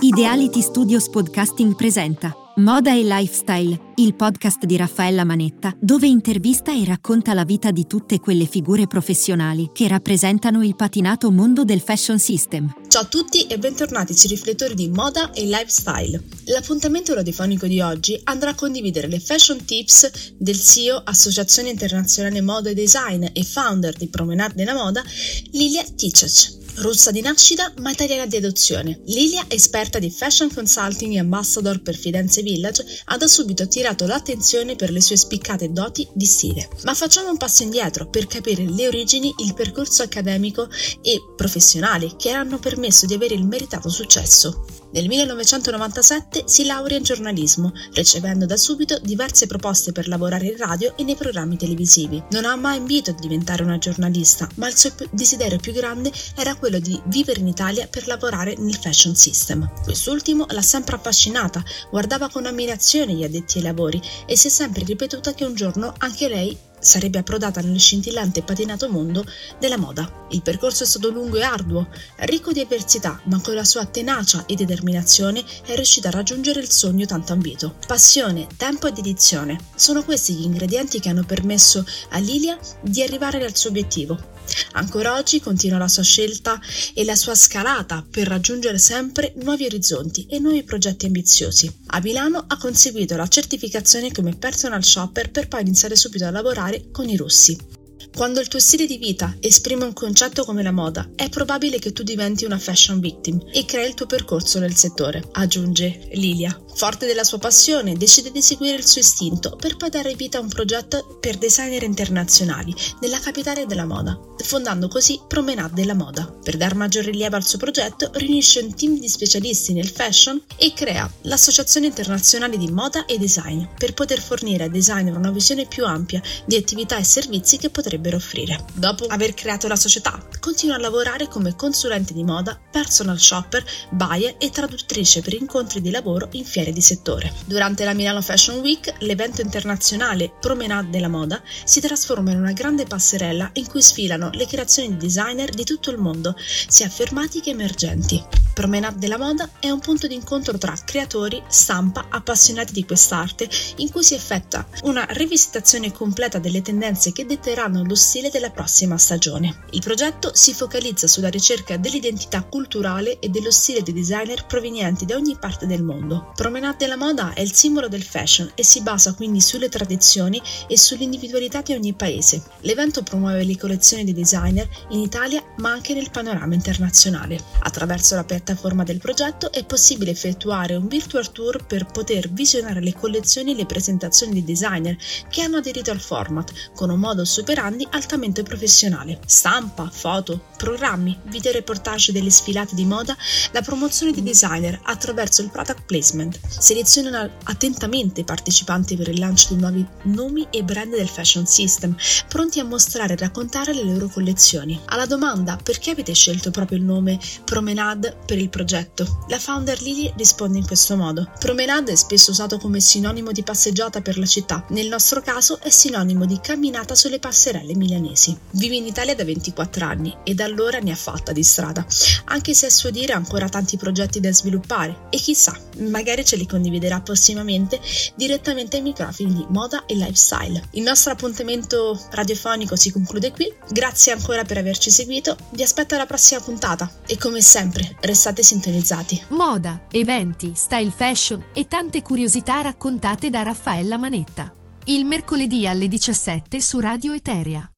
Ideality Studios Podcasting presenta Moda e Lifestyle, il podcast di Raffaella Manetta, dove intervista e racconta la vita di tutte quelle figure professionali che rappresentano il patinato mondo del fashion system. Ciao a tutti e bentornati sui riflettori di moda e lifestyle. L'appuntamento radiofonico di oggi andrà a condividere le fashion tips del CEO Associazione Internazionale Moda e Design e founder di Promenade della Moda, Lilia Ticec. Russa di nascita, ma italiana di adozione. Lilia, esperta di fashion consulting e ambassador per Firenze Village, ha da subito attirato l'attenzione per le sue spiccate doti di stile. Ma facciamo un passo indietro per capire le origini, il percorso accademico e professionale che hanno permesso di avere il meritato successo. Nel 1997 si laurea in giornalismo, ricevendo da subito diverse proposte per lavorare in radio e nei programmi televisivi. Non ha mai ambito a diventare una giornalista, ma il suo desiderio più grande era quello di vivere in Italia per lavorare nel fashion system. Quest'ultimo l'ha sempre affascinata, guardava con ammirazione gli addetti ai lavori e si è sempre ripetuta che un giorno anche lei sarebbe approdata nel scintillante patinato mondo della moda. Il percorso è stato lungo e arduo, ricco di avversità, ma con la sua tenacia e determinazione è riuscita a raggiungere il sogno tanto ambito. Passione, tempo e dedizione sono questi gli ingredienti che hanno permesso a Lilia di arrivare al suo obiettivo. Ancora oggi continua la sua scelta e la sua scalata per raggiungere sempre nuovi orizzonti e nuovi progetti ambiziosi. A Milano ha conseguito la certificazione come personal shopper per poi iniziare subito a lavorare con i russi. Quando il tuo stile di vita esprime un concetto come la moda, è probabile che tu diventi una fashion victim e crei il tuo percorso nel settore, aggiunge Lilia. Forte della sua passione, decide di seguire il suo istinto per poi dare vita a un progetto per designer internazionali nella capitale della moda, fondando così Promenade della Moda. Per dar maggior rilievo al suo progetto, riunisce un team di specialisti nel fashion e crea l'Associazione Internazionale di Moda e Design per poter fornire ai designer una visione più ampia di attività e servizi che potrebbe potrebbero offrire. Dopo aver creato la società, continua a lavorare come consulente di moda, personal shopper, buyer e traduttrice per incontri di lavoro in fiere di settore. Durante la Milano Fashion Week, l'evento internazionale Promenade della Moda si trasforma in una grande passerella in cui sfilano le creazioni di designer di tutto il mondo, sia affermati che emergenti. Promenade della Moda è un punto di incontro tra creatori, stampa, appassionati di quest'arte, in cui si effettua una rivisitazione completa delle tendenze che detteranno lo stile della prossima stagione. Il progetto si focalizza sulla ricerca dell'identità culturale e dello stile dei designer provenienti da ogni parte del mondo. Promenade della moda è il simbolo del fashion e si basa quindi sulle tradizioni e sull'individualità di ogni paese. L'evento promuove le collezioni dei designer in Italia ma anche nel panorama internazionale. Attraverso la piattaforma del progetto è possibile effettuare un virtual tour per poter visionare le collezioni e le presentazioni di designer che hanno aderito al format con un modo operandi altamente professionale. Stampa, foto, programmi, video reportage delle sfilate di moda, la promozione di designer attraverso il product placement. Selezionano attentamente i partecipanti per il lancio di nuovi nomi e brand del fashion system, pronti a mostrare e raccontare le loro collezioni. Alla domanda perché avete scelto proprio il nome Promenade per il progetto, la founder Lily risponde in questo modo. Promenade è spesso usato come sinonimo di passeggiata per la città, nel nostro caso è sinonimo di camminata sulle passerelle sorelle milanesi. Vive in Italia da 24 anni e da allora ne ha fatta di strada, anche se a suo dire ha ancora tanti progetti da sviluppare e chissà, magari ce li condividerà prossimamente direttamente ai microfoni di moda e lifestyle. Il nostro appuntamento radiofonico si conclude qui, grazie ancora per averci seguito, vi aspetto alla prossima puntata e come sempre restate sintonizzati. Moda, eventi, style fashion e tante curiosità raccontate da Raffaella Manetta il mercoledì alle 17 su Radio Eteria.